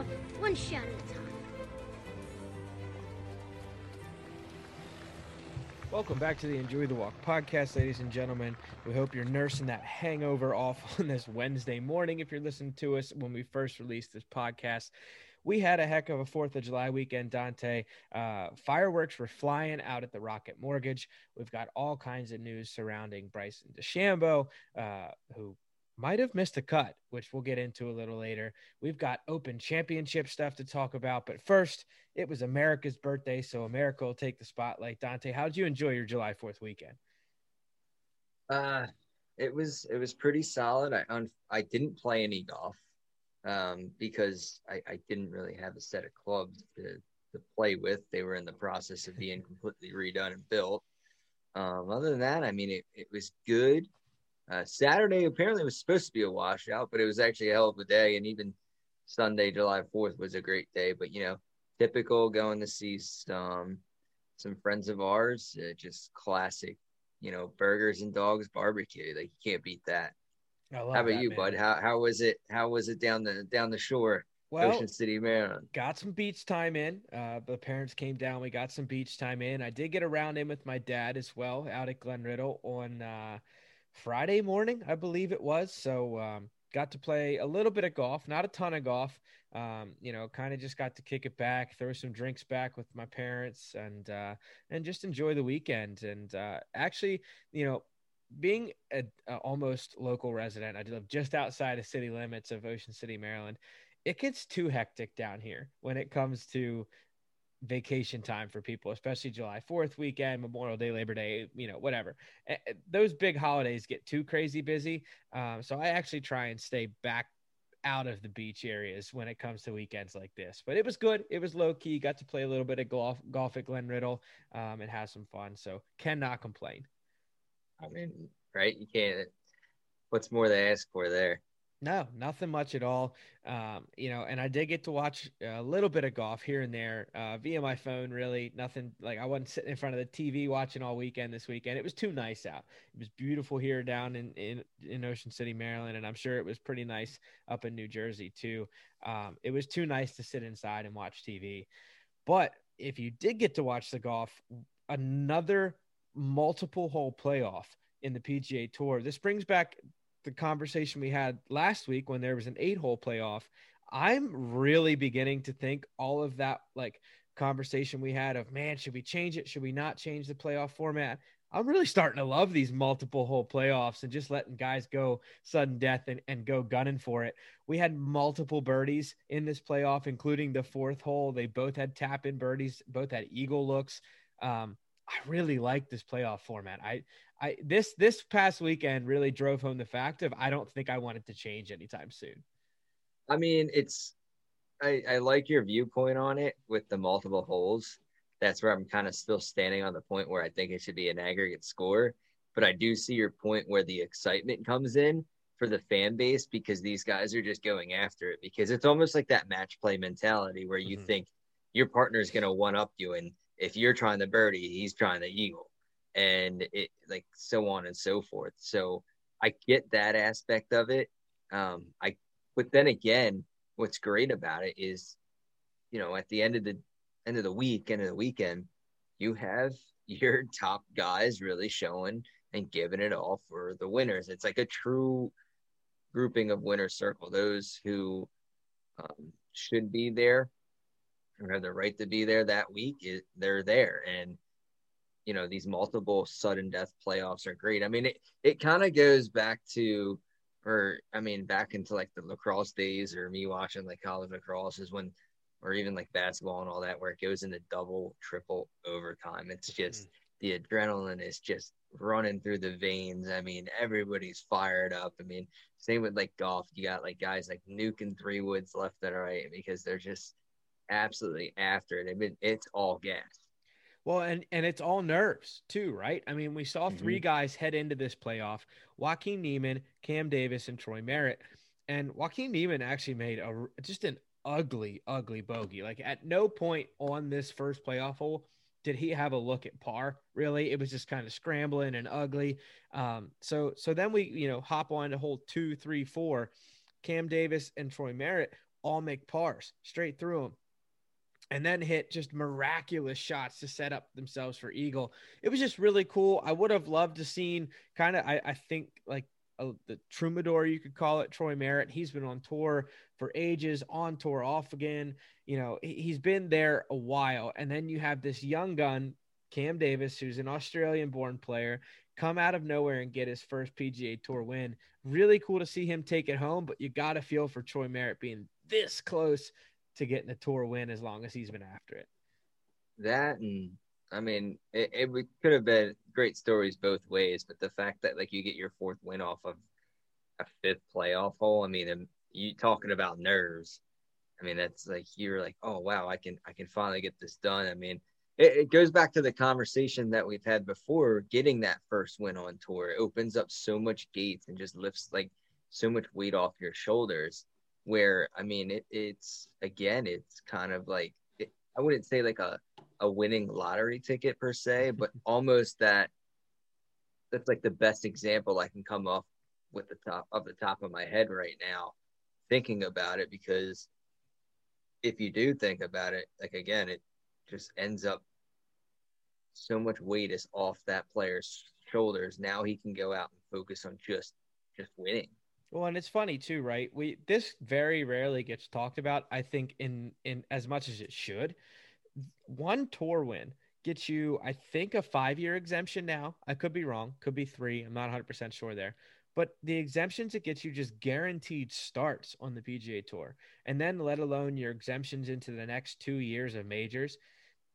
golf one shot at a time. Welcome back to the Enjoy the Walk podcast, ladies and gentlemen. We hope you're nursing that hangover off on this Wednesday morning. If you're listening to us when we first released this podcast, we had a heck of a Fourth of July weekend, Dante. Uh, fireworks were flying out at the Rocket Mortgage. We've got all kinds of news surrounding Bryson DeChambeau, uh, who might have missed a cut, which we'll get into a little later. We've got open championship stuff to talk about. But first, it was America's birthday, so America will take the spotlight. Dante, how did you enjoy your July 4th weekend? Uh, it was it was pretty solid. I un- I didn't play any golf um, because I, I didn't really have a set of clubs to, to play with. They were in the process of being completely redone and built. Um, other than that, I mean, it, it was good. Uh, Saturday apparently was supposed to be a washout, but it was actually a hell of a day. And even Sunday, July 4th was a great day. But, you know, typical going to see some, some friends of ours, uh, just classic, you know, burgers and dogs barbecue. Like, you can't beat that. How about that, you, man. bud? How, how was it? How was it down the, down the shore? Well, Ocean City, Maryland. Got some beach time in. Uh, the parents came down. We got some beach time in. I did get around in with my dad as well out at Glen Riddle on uh, Friday morning, I believe it was. So um, got to play a little bit of golf, not a ton of golf. Um, you know, kind of just got to kick it back, throw some drinks back with my parents, and uh, and just enjoy the weekend. And uh, actually, you know, being a, a, almost local resident, I live just outside the city limits of Ocean City, Maryland. It gets too hectic down here when it comes to vacation time for people, especially July 4th weekend, Memorial Day, Labor Day, you know, whatever. Those big holidays get too crazy busy. Um, so I actually try and stay back out of the beach areas when it comes to weekends like this. But it was good. It was low key. Got to play a little bit of golf, golf at Glen Riddle, um, and have some fun. So cannot complain. I mean, right? You can't. What's more to ask for there? No, nothing much at all. Um, you know, and I did get to watch a little bit of golf here and there uh, via my phone. Really, nothing like I wasn't sitting in front of the TV watching all weekend this weekend. It was too nice out. It was beautiful here down in in, in Ocean City, Maryland, and I'm sure it was pretty nice up in New Jersey too. Um, it was too nice to sit inside and watch TV. But if you did get to watch the golf, another multiple hole playoff in the PGA Tour. This brings back the conversation we had last week when there was an eight hole playoff, I'm really beginning to think all of that like conversation we had of man, should we change it? Should we not change the playoff format? I'm really starting to love these multiple hole playoffs and just letting guys go sudden death and, and go gunning for it. We had multiple birdies in this playoff, including the fourth hole. They both had tap in birdies, both had eagle looks. Um, I really like this playoff format. I I this this past weekend really drove home the fact of I don't think I want it to change anytime soon. I mean, it's I, I like your viewpoint on it with the multiple holes. That's where I'm kind of still standing on the point where I think it should be an aggregate score. But I do see your point where the excitement comes in for the fan base because these guys are just going after it because it's almost like that match play mentality where you mm-hmm. think your partner is going to one up you and if you're trying the birdie, he's trying the eagle and it like so on and so forth. So I get that aspect of it. Um, I but then again, what's great about it is, you know, at the end of the end of the week, end of the weekend, you have your top guys really showing and giving it all for the winners. It's like a true grouping of winner circle. Those who um, should be there or have the right to be there that week, it, they're there. And you know these multiple sudden death playoffs are great. I mean, it it kind of goes back to, or I mean, back into like the lacrosse days, or me watching like college lacrosse is when, or even like basketball and all that, where it goes into double, triple overtime. It's just mm. the adrenaline is just running through the veins. I mean, everybody's fired up. I mean, same with like golf. You got like guys like Nuke and Three Woods left and right because they're just absolutely after it. I mean, it's all gas. Well, and and it's all nerves too, right? I mean, we saw mm-hmm. three guys head into this playoff: Joaquin Niemann, Cam Davis, and Troy Merritt. And Joaquin Niemann actually made a just an ugly, ugly bogey. Like at no point on this first playoff hole did he have a look at par. Really, it was just kind of scrambling and ugly. Um, so so then we you know hop on to hole two, three, four. Cam Davis and Troy Merritt all make pars straight through them and then hit just miraculous shots to set up themselves for eagle. It was just really cool. I would have loved to seen kind of I, I think like a, the troubadour you could call it Troy Merritt. He's been on tour for ages, on tour off again. You know, he's been there a while. And then you have this young gun, Cam Davis, who's an Australian born player, come out of nowhere and get his first PGA Tour win. Really cool to see him take it home, but you got to feel for Troy Merritt being this close to getting a tour win as long as he's been after it. That and I mean, it, it could have been great stories both ways, but the fact that like you get your fourth win off of a fifth playoff hole, I mean, you talking about nerves. I mean, that's like you're like, oh wow, I can I can finally get this done. I mean, it, it goes back to the conversation that we've had before. Getting that first win on tour it opens up so much gates and just lifts like so much weight off your shoulders where I mean it, it's again it's kind of like it, I wouldn't say like a a winning lottery ticket per se, but almost that that's like the best example I can come up with the top of the top of my head right now thinking about it because if you do think about it like again it just ends up so much weight is off that player's shoulders. Now he can go out and focus on just just winning well, and it's funny too, right? We this very rarely gets talked about. I think in in as much as it should. One tour win gets you, I think, a five year exemption now. I could be wrong, could be three. I'm not 100 percent sure there. But the exemptions it gets you just guaranteed starts on the PGA Tour, and then let alone your exemptions into the next two years of majors.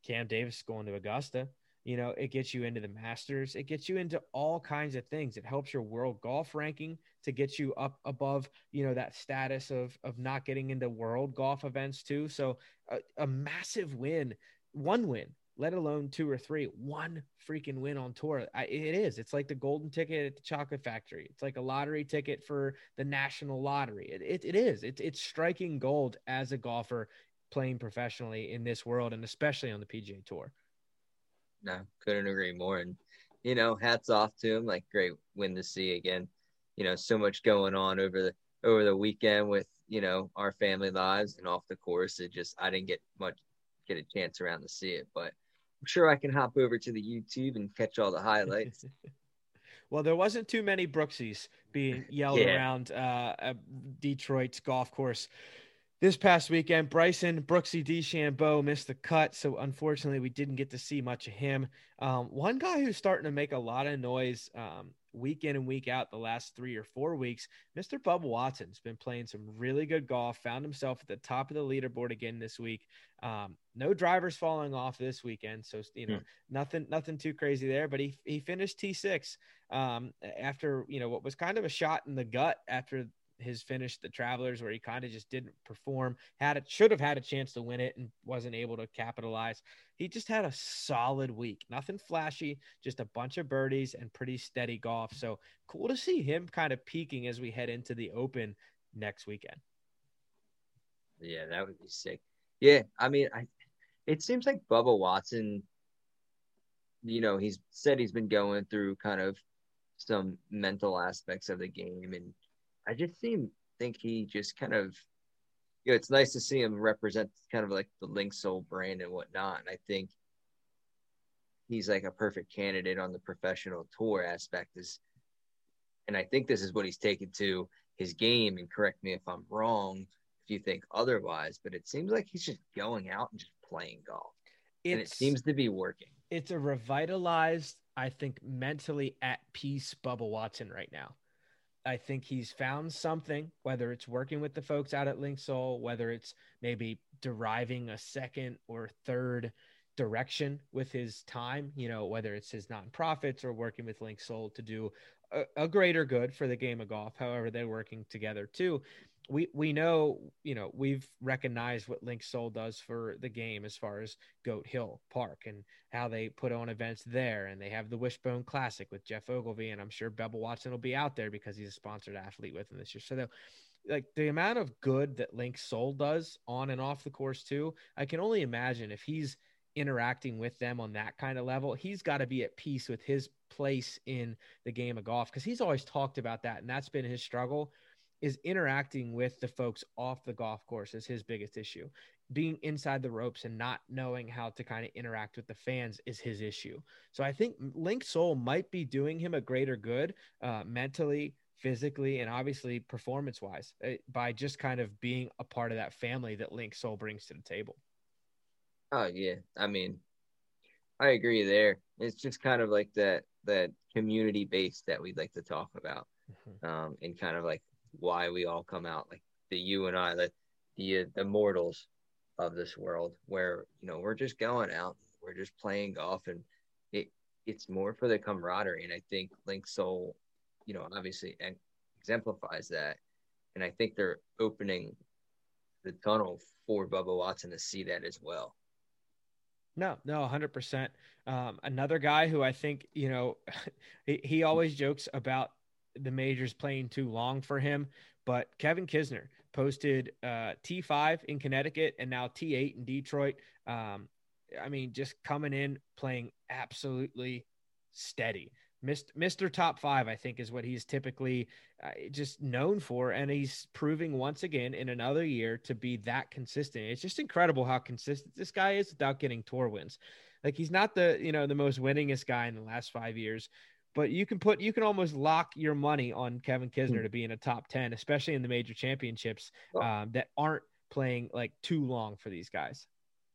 Cam Davis going to Augusta. You know, it gets you into the Masters. It gets you into all kinds of things. It helps your world golf ranking to get you up above, you know, that status of of not getting into world golf events too. So a, a massive win, one win, let alone two or three, one freaking win on tour. I, it is. It's like the golden ticket at the chocolate factory. It's like a lottery ticket for the national lottery. It, it, it is. It's, it's striking gold as a golfer playing professionally in this world and especially on the PGA Tour no, couldn't agree more. And you know, hats off to him. Like great win to see again. You know, so much going on over the over the weekend with you know our family lives and off the course. It just I didn't get much get a chance around to see it, but I'm sure I can hop over to the YouTube and catch all the highlights. well, there wasn't too many Brooksies being yelled yeah. around uh, Detroit's golf course this past weekend, Bryson Brooksy DeChambeau missed the cut, so unfortunately, we didn't get to see much of him. Um, one guy who's starting to make a lot of noise um, week in and week out the last three or four weeks, Mr. Bubba Watson's been playing some really good golf. Found himself at the top of the leaderboard again this week. Um, no drivers falling off this weekend, so you know mm. nothing nothing too crazy there. But he he finished T six um, after you know what was kind of a shot in the gut after his finish, the Travelers, where he kind of just didn't perform. Had it should have had a chance to win it and wasn't able to capitalize. He just had a solid week. Nothing flashy, just a bunch of birdies and pretty steady golf. So cool to see him kind of peaking as we head into the Open next weekend. Yeah, that would be sick. Yeah, I mean, I it seems like Bubba Watson. You know, he's said he's been going through kind of some mental aspects of the game and I just seem think he just kind of you know, it's nice to see him represent kind of like the Linksoul brand and whatnot. And I think he's like a perfect candidate on the professional tour aspect is and I think this is what he's taken to his game and correct me if I'm wrong if you think otherwise, but it seems like he's just going out and just playing golf. It's, and it seems to be working. It's a revitalized, I think mentally at peace Bubba Watson right now. I think he's found something, whether it's working with the folks out at Linksoul, whether it's maybe deriving a second or third direction with his time, you know, whether it's his nonprofits or working with Linksoul to do a, a greater good for the game of golf, however they're working together too we we know you know we've recognized what Linksoul does for the game as far as Goat Hill Park and how they put on events there, and they have the Wishbone Classic with Geoff Ogilvy, and I'm sure Bubba Watson will be out there because he's a sponsored athlete with them this year. So, like the amount of good that Linksoul does on and off the course too, I can only imagine if he's interacting with them on that kind of level, he's got to be at peace with his place in the game of golf because he's always talked about that, and that's been his struggle is interacting with the folks off the golf course is his biggest issue. Being inside the ropes and not knowing how to kind of interact with the fans is his issue. So I think Linksoul might be doing him a greater good uh, mentally, physically, and obviously performance wise uh, by just kind of being a part of that family that Linksoul brings to the table. Oh yeah, I mean, I agree there. It's just kind of like that that community base that we'd like to talk about, mm-hmm. um, and kind of like why we all come out, like the you and I, the the the mortals of this world, where you know we're just going out, we're just playing golf, and it it's more for the camaraderie. And I think Linksoul, you know, obviously exemplifies that, and I think they're opening the tunnel for Bubba Watson to see that as well. No, no, hundred um, percent. Another guy who I think you know, he, he always jokes about the majors playing too long for him, but Kevin Kisner posted uh, T5 in Connecticut and now T8 in Detroit. Um, I mean, just coming in playing absolutely steady. Mr. Top Five, I think, is what he's typically uh, just known for, and he's proving once again in another year to be that consistent. It's just incredible how consistent this guy is without getting tour wins. Like he's not the you know the most winningest guy in the last five years, but you can put you can almost lock your money on Kevin Kisner to be in a top ten, especially in the major championships um, that aren't playing like too long for these guys.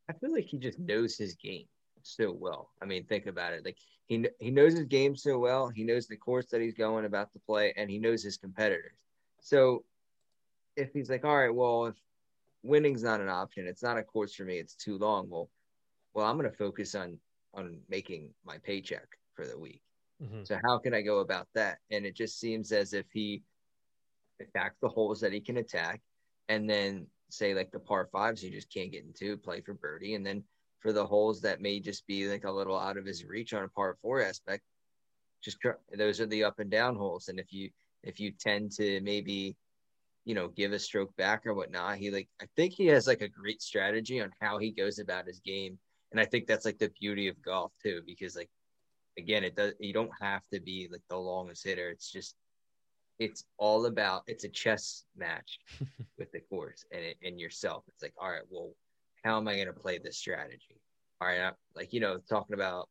I feel like he just knows his game so well. I mean, think about it. Like he he knows his game so well. He knows the course that he's going about to play, and he knows his competitors. So if he's like, all right, well, if winning's not an option, it's not a course for me. It's too long. Well, well, I'm going to focus on on making my paycheck for the week. Mm-hmm. So how can I go about that? And it just seems as if he attacks the holes that he can attack, and then say like the par fives he just can't get into, play for birdie, and then for the holes that may just be like a little out of his reach on a par four aspect. Just those are the up and down holes, and if you if you tend to maybe you know give a stroke back or whatnot, he like I think he has like a great strategy on how he goes about his game, and I think that's like the beauty of golf too, because like again, it does you don't have to be like the longest hitter. It's just it's all about it's a chess match with the course and it, and yourself. It's like, all right, well, how am I going to play this strategy? All right, I'm, like you know, talking about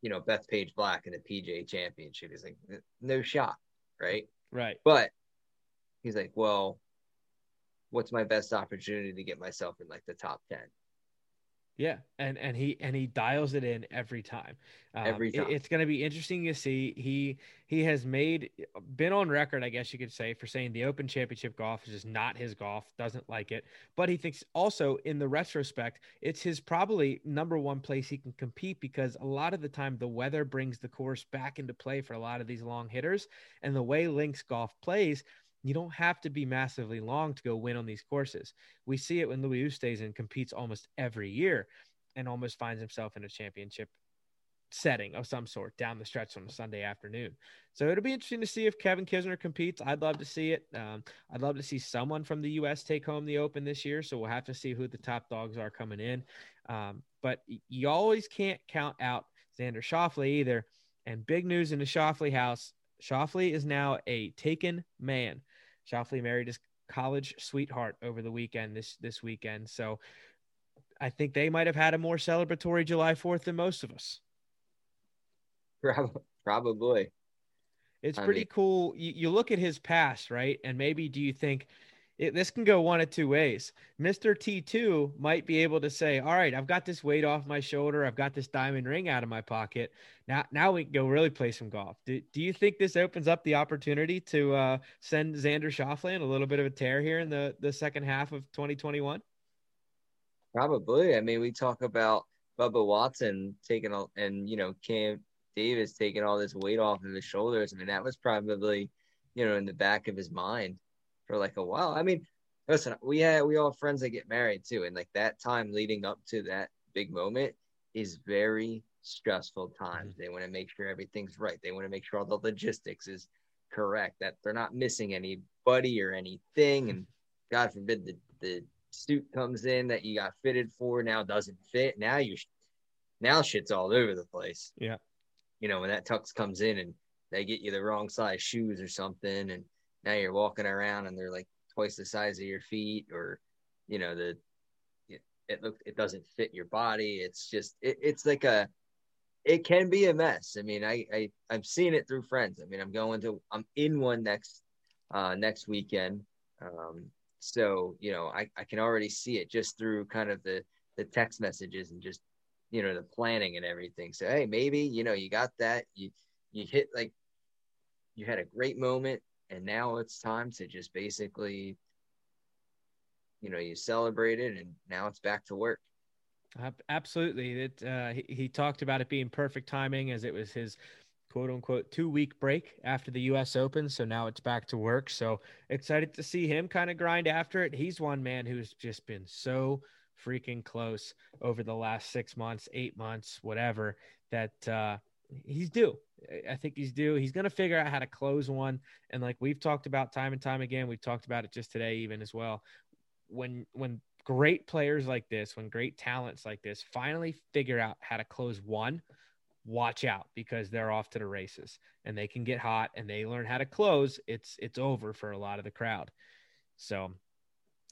you know Bethpage Black in the PGA Championship. He's like, no shot, right? Right. But he's like, well, what's my best opportunity to get myself in like the top ten? Yeah, and and he and he dials it in every time. Um, every time. It, it's going to be interesting to see. He he has made been on record, I guess you could say, for saying the Open Championship golf is just not his golf. Doesn't like it, but he thinks also in the retrospect, it's his probably number one place he can compete because a lot of the time the weather brings the course back into play for a lot of these long hitters, and the way Links golf plays you don't have to be massively long to go win on these courses. We see it when Louis Oosthuizen and competes almost every year and almost finds himself in a championship setting of some sort down the stretch on a Sunday afternoon. So it'll be interesting to see if Kevin Kisner competes. I'd love to see it. Um, I'd love to see someone from the U.S. take home the Open this year. So we'll have to see who the top dogs are coming in. Um, but you always can't count out Xander Schauffele either. And big news in the Schauffele house Schauffele is now a taken man. Schauffele married his college sweetheart over the weekend this this weekend. So I think they might have had a more celebratory July 4th than most of us. Probably. It's I pretty mean, cool. You, you look at his past, right? And maybe do you think it, this can go one of two ways. Mr. T2 might be able to say, "All right, I've got this weight off my shoulder. I've got this diamond ring out of my pocket. Now, now we can go really play some golf." Do, do you think this opens up the opportunity to uh, send Xander Schauffele a little bit of a tear here in the the second half of 2021? Probably. I mean, we talk about Bubba Watson taking all, and you know Cam Davis taking all this weight off of his shoulders. I mean, that was probably, you know, in the back of his mind for like a while. I mean, listen, we had we all have friends that get married too, and like that time leading up to that big moment is very stressful times. Mm-hmm. They want to make sure everything's right. They want to make sure all the logistics is correct, that they're not missing anybody or anything, and God forbid the the suit comes in that you got fitted for now doesn't fit. Now you now shit's all over the place. Yeah. You know, when that tux comes in and they get you the wrong size shoes or something and now you're walking around and they're like twice the size of your feet or you know the it, it look it doesn't fit your body. It's just it, it's like a it can be a mess. I mean I, I i've seen it through friends. I mean i'm going to i'm in one next uh next weekend. Um so you know i i can already see it just through kind of the the text messages and just you know the planning and everything. So hey maybe you know you got that. You you hit like you had a great moment and now it's time to just basically you know you celebrate it and now it's back to work absolutely it uh, he, he talked about it being perfect timing as it was his quote unquote two week break after the US Open. So now it's back to work. So excited to see him kind of grind after it. He's one man who's just been so freaking close over the last six months, eight months, whatever, that uh, he's due. I think he's due. He's going to figure out how to close one. And like we've talked about time and time again, we've talked about it just today, even as well. When, when great players like this, when great talents like this finally figure out how to close one, watch out because they're off to the races and they can get hot and they learn how to close. It's, it's over for a lot of the crowd. So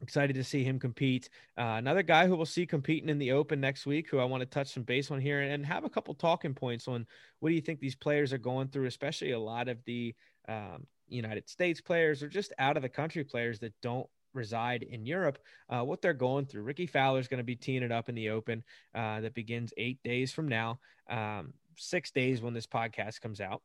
excited to see him compete. Uh, another guy who we'll see competing in the Open next week, who I want to touch some base on here and have a couple talking points on what do you think these players are going through, especially a lot of the um, United States players or just out of the country players that don't reside in Europe, uh, what they're going through. Rickie Fowler is going to be teeing it up in the Open uh, that begins eight days from now, um, six days when this podcast comes out.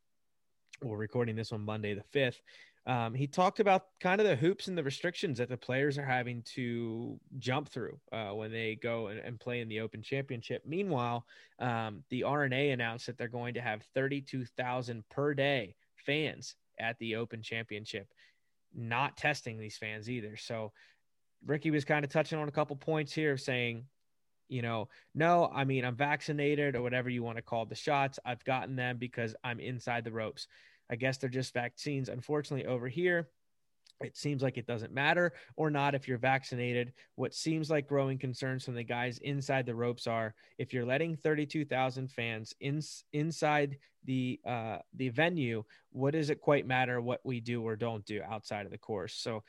We're recording this on Monday the 5th. Um, he talked about kind of the hoops and the restrictions that the players are having to jump through uh, when they go and, and, play in the Open Championship. Meanwhile, um, the R&A announced that they're going to have 32,000 per day fans at the Open Championship, not testing these fans either. So Rickie was kind of touching on a couple points here, saying, you know, no, I mean, I'm vaccinated or whatever you want to call the shots. I've gotten them because I'm inside the ropes. I guess they're just vaccines. Unfortunately, over here, it seems like it doesn't matter or not if you're vaccinated. What seems like growing concerns from the guys inside the ropes are if you're letting 32,000 fans in, inside the uh, the venue, what does it quite matter what we do or don't do outside of the course? So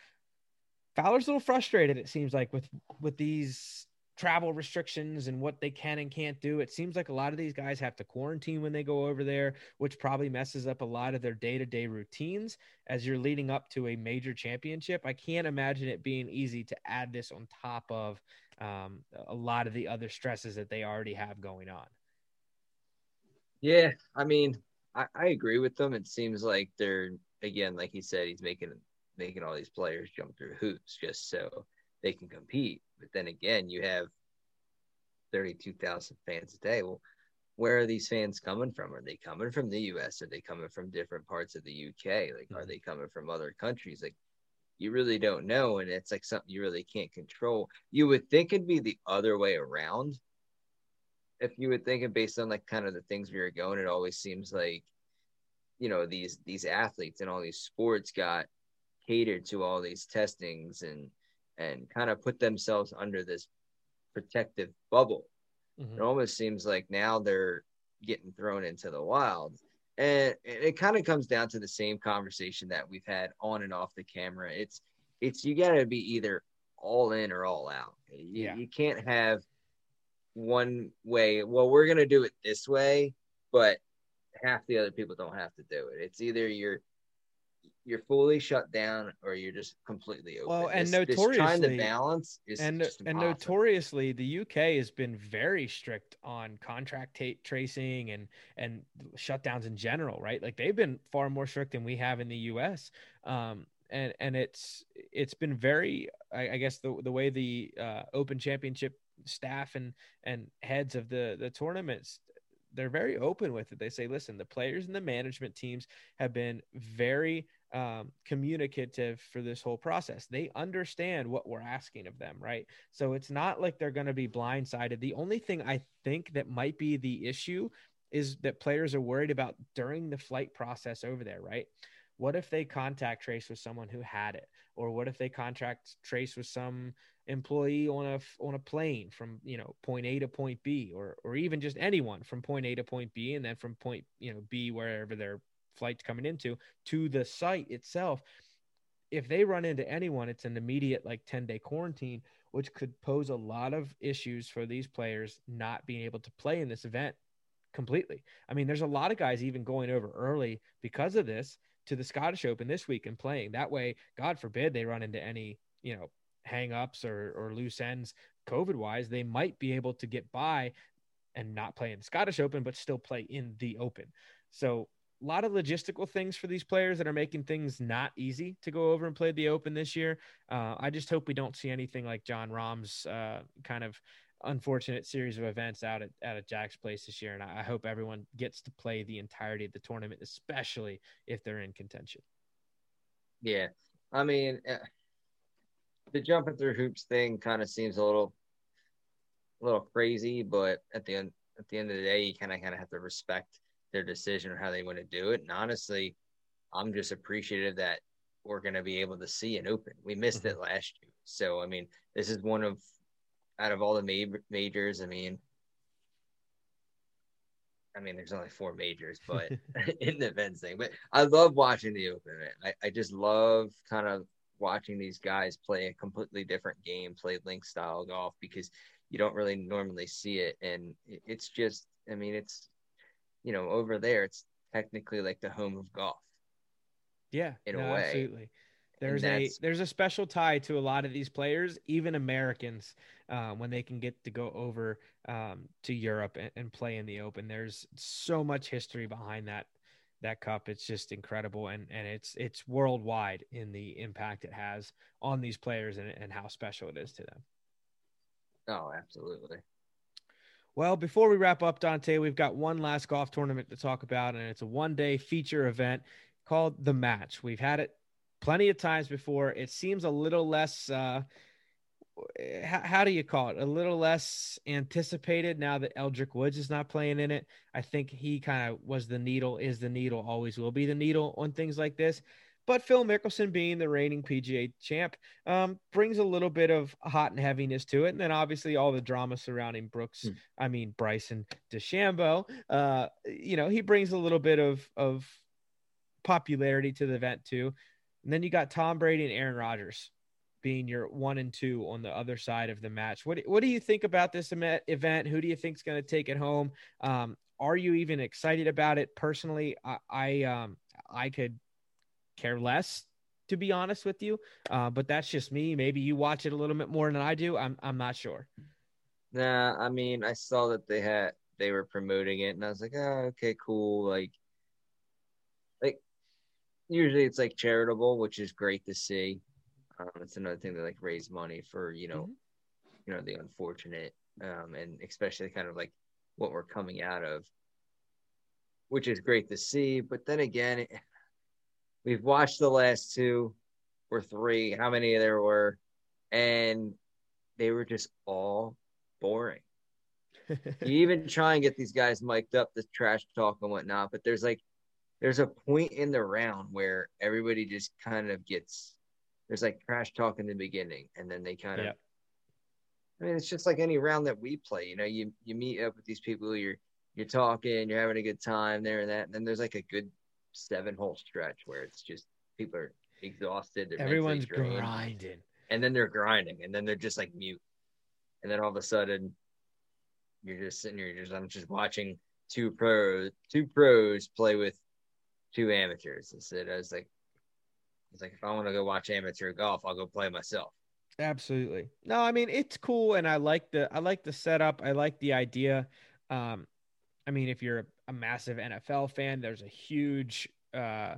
Fowler's a little frustrated. It seems like with with these travel restrictions and what they can and can't do. It seems like a lot of these guys have to quarantine when they go over there, which probably messes up a lot of their day to day routines as you're leading up to a major championship. I can't imagine it being easy to add this on top of um, a lot of the other stresses that they already have going on. Yeah, I mean, I, I agree with them. It seems like they're again, like he said, he's making making all these players jump through hoops just so they can compete. But then again, you have 32,000 fans a day. Well, where are these fans coming from? Are they coming from the US? Are they coming from different parts of the UK? Like, are mm-hmm. they coming from other countries? Like, you really don't know. And it's like something you really can't control. You would think it'd be the other way around. If you would think it based on like kind of the things we were going, it always seems like, you know, these these athletes and all these sports got catered to all these testings and and kind of put themselves under this protective bubble. Mm-hmm. It almost seems like now they're getting thrown into the wild. And it kind of comes down to the same conversation that we've had on and off the camera. It's it's you got to be either all in or all out. You, yeah. you can't have one way. Well, we're gonna do it this way, but half the other people don't have to do it. It's either you're you're fully shut down or you're just completely open. Well, and this, notoriously, this trying to balance is and and notoriously, the UK has been very strict on contract t- tracing and and shutdowns in general, right? Like they've been far more strict than we have in the US. Um, and and it's it's been very, I, I guess the the way the uh, Open Championship staff and and heads of the the tournaments they're very open with it. They say, listen, the players and the management teams have been very um, communicative for this whole process. They understand what we're asking of them, right? So it's not like they're going to be blindsided. The only thing I think that might be the issue is that players are worried about during the flight process over there, right? What if they contact trace with someone who had it, or what if they contract trace with some employee on a on a plane from you know point A to point B, or or even just anyone from point A to point B, and then from point you know B wherever they're flights coming into to the site itself if they run into anyone, it's an immediate like 10 day quarantine, which could pose a lot of issues for these players not being able to play in this event completely. I mean, there's a lot of guys even going over early because of this to the Scottish Open this week and playing. That way, God forbid they run into any, you know, hang ups or, or loose ends COVID wise, they might be able to get by and not play in the Scottish Open, but still play in the Open. So a lot of logistical things for these players that are making things not easy to go over and play the Open this year. Uh, I just hope we don't see anything like Jon Rahm's uh, kind of unfortunate series of events out at, out at Jack's place this year. And I hope everyone gets to play the entirety of the tournament, especially if they're in contention. Yeah. I mean, uh, the jumping through hoops thing kind of seems a little, a little crazy, but at the end, at the end of the day, you kind of kind of have to respect their decision or how they want to do it. And honestly, I'm just appreciative that we're going to be able to see an open. We missed mm-hmm. it last year. So, I mean, this is one of, out of all the ma- majors, I mean, I mean, there's only four majors, but in the events thing, but I love watching the open. I, I just love kind of watching these guys play a completely different game, play link style golf because you don't really normally see it. And it's just, I mean, it's, you know, over there, it's technically like the home of golf. Yeah, in no, a way. Absolutely. There's a there's a special tie to a lot of these players, even Americans, uh, when they can get to go over um, to Europe and, and play in the Open. There's so much history behind that that cup. It's just incredible, and and it's it's worldwide in the impact it has on these players and, and how special it is to them. Oh, absolutely. Well, before we wrap up, Dante, we've got one last golf tournament to talk about, and it's a one day feature event called The Match. We've had it plenty of times before. It seems a little less uh, how, how, do you call it? A little less anticipated now that Eldrick Woods is not playing in it. I think he kind of was the needle, is the needle, always will be the needle on things like this. But Phil Mickelson, being the reigning PGA champ, um, brings a little bit of hot and heaviness to it. And then obviously all the drama surrounding Brooks, hmm. I mean, Bryson DeChambeau, uh, you know, he brings a little bit of, of popularity to the event too. And then you got Tom Brady and Aaron Rodgers being your one and two on the other side of the match. What what do you think about this event? Who do you think is going to take it home? Um, are you even excited about it personally? I, I um I could care less to be honest with you, uh, but that's just me. Maybe you watch it a little bit more than I do. I'm I'm not sure. Nah, I mean I saw that they had they were promoting it, and I was like, oh, okay, cool. Like, like usually it's like charitable, which is great to see. Um, it's another thing to like raise money for you know, mm-hmm. you know the unfortunate, um, and especially kind of like what we're coming out of, which is great to see. But then again, it, we've watched the last two or three, how many there were, and they were just all boring. you even try and get these guys mic'd up the trash talk and whatnot, but there's like there's a point in the round where everybody just kind of gets there's like trash talk in the beginning, and then they kind of. I mean, it's just like any round that we play. You know, you you meet up with these people, you're you're talking, you're having a good time there and that, and then there's like a good seven hole stretch where it's just people are exhausted. Everyone's grinding, and then they're grinding, and then they're just like mute, and then all of a sudden, you're just sitting here, just I'm just watching two pros, two pros play with two amateurs. Said, I was like, it's like if I want to go watch amateur golf, I'll go play myself. Absolutely. No, I mean it's cool, and I like the I like the setup. I like the idea. Um, I mean, if you're a, massive NFL fan, there's a huge uh,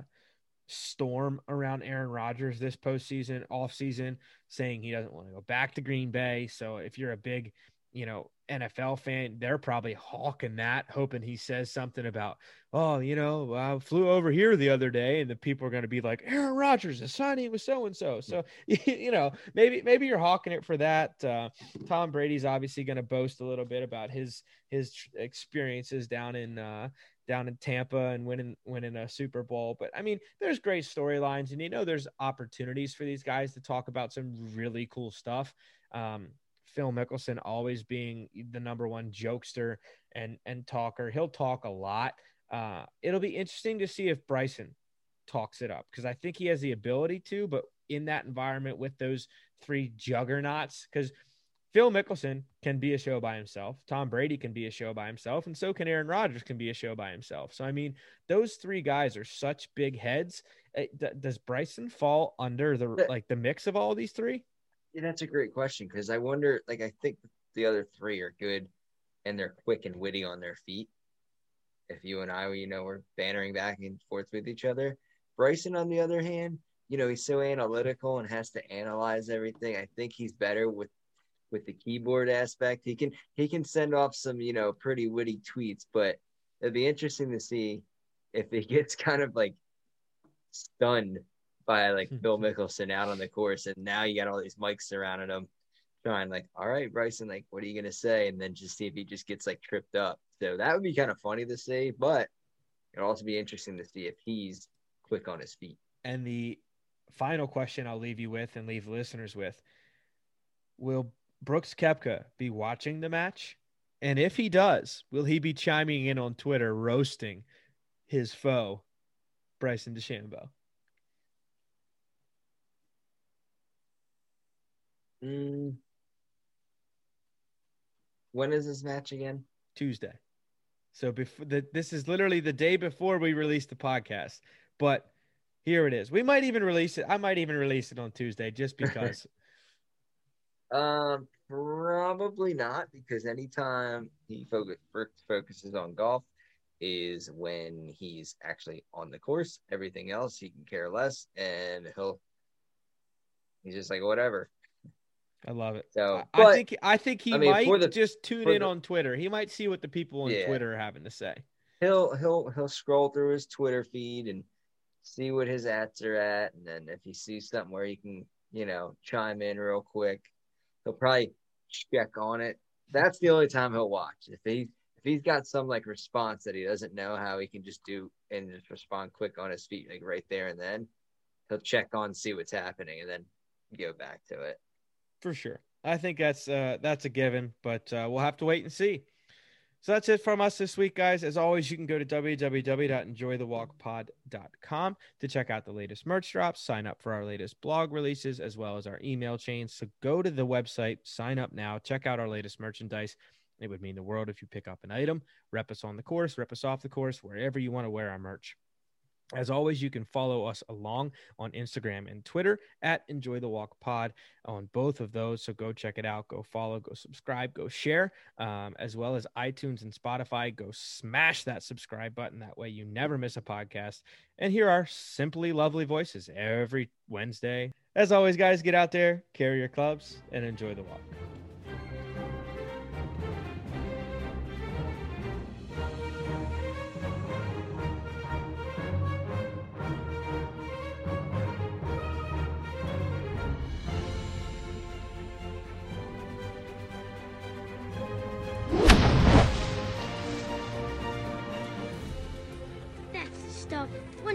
storm around Aaron Rodgers this postseason, off season, saying he doesn't want to go back to Green Bay. So if you're a big, you know, NFL fan, they're probably hawking that, hoping he says something about, oh, you know, I flew over here the other day, and the people are going to be like, Aaron Rodgers is signing with so and so. So, you know, maybe maybe you're hawking it for that. Uh, Tom Brady's obviously going to boast a little bit about his his experiences down in uh, down in Tampa and winning winning a Super Bowl. But I mean, there's great storylines, and you know, there's opportunities for these guys to talk about some really cool stuff. Um, Phil Mickelson always being the number one jokester and and talker. He'll talk a lot. Uh, it'll be interesting to see if Bryson talks it up because I think he has the ability to, but in that environment with those three juggernauts because Phil Mickelson can be a show by himself. Tom Brady can be a show by himself, and so can Aaron Rodgers can be a show by himself. So I mean, those three guys are such big heads. Eh, does Bryson fall under the like the mix of all these three? Yeah, that's a great question because I wonder. Like, I think the other three are good, and they're quick and witty on their feet. If you and I, you know, we're bantering back and forth with each other. Bryson, on the other hand, you know, he's so analytical and has to analyze everything. I think he's better with with the keyboard aspect. He can he can send off some you know pretty witty tweets, but it'd be interesting to see if he gets kind of like stunned by like hmm. Phil Mickelson out on the course, and now you got all these mics surrounding him, trying like, all right, Bryson, like, what are you gonna say? And then just see if he just gets like tripped up. So that would be kind of funny to see, but it'd also be interesting to see if he's quick on his feet. And the final question I'll leave you with and leave listeners with: Will Brooks Koepka be watching the match? And if he does, will he be chiming in on Twitter roasting his foe, Bryson DeChambeau? Mm. When is this match again? Tuesday. So before the, this is literally the day before we release the podcast, but here it is. We might even release it. I might even release it on Tuesday just because Um, probably not because anytime he focus, focuses on golf is when he's actually on the course. Everything else he can care less, and he'll he's just like whatever. I love it. So but, I think I think he I mean, might the, just tune in the, on Twitter. He might see what the people on yeah. Twitter are having to say. He'll he'll he'll scroll through his Twitter feed and see what his ads are at, and then if he sees something where he can you know chime in real quick, he'll probably check on it. That's the only time he'll watch. If he if he's got some like response that he doesn't know how he can just do and just respond quick on his feet, like right there and then, he'll check on, see what's happening, and then go back to it. For sure. I think that's uh that's a given, but uh, we'll have to wait and see. So that's it from us this week, guys. As always, you can go to www.enjoythewalkpod.com to check out the latest merch drops, sign up for our latest blog releases, as well as our email chains. So go to the website, sign up now, check out our latest merchandise. It would mean the world if you pick up an item, rep us on the course, rep us off the course, wherever you want to wear our merch. As always, you can follow us along on Instagram and Twitter at Enjoy the Walk Pod on both of those. So go check it out, go follow, go subscribe, go share, um, as well as iTunes and Spotify. Go smash that subscribe button. That way you never miss a podcast and here are simply lovely voices every Wednesday. As always, guys, get out there, carry your clubs, and enjoy the walk.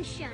Revolution.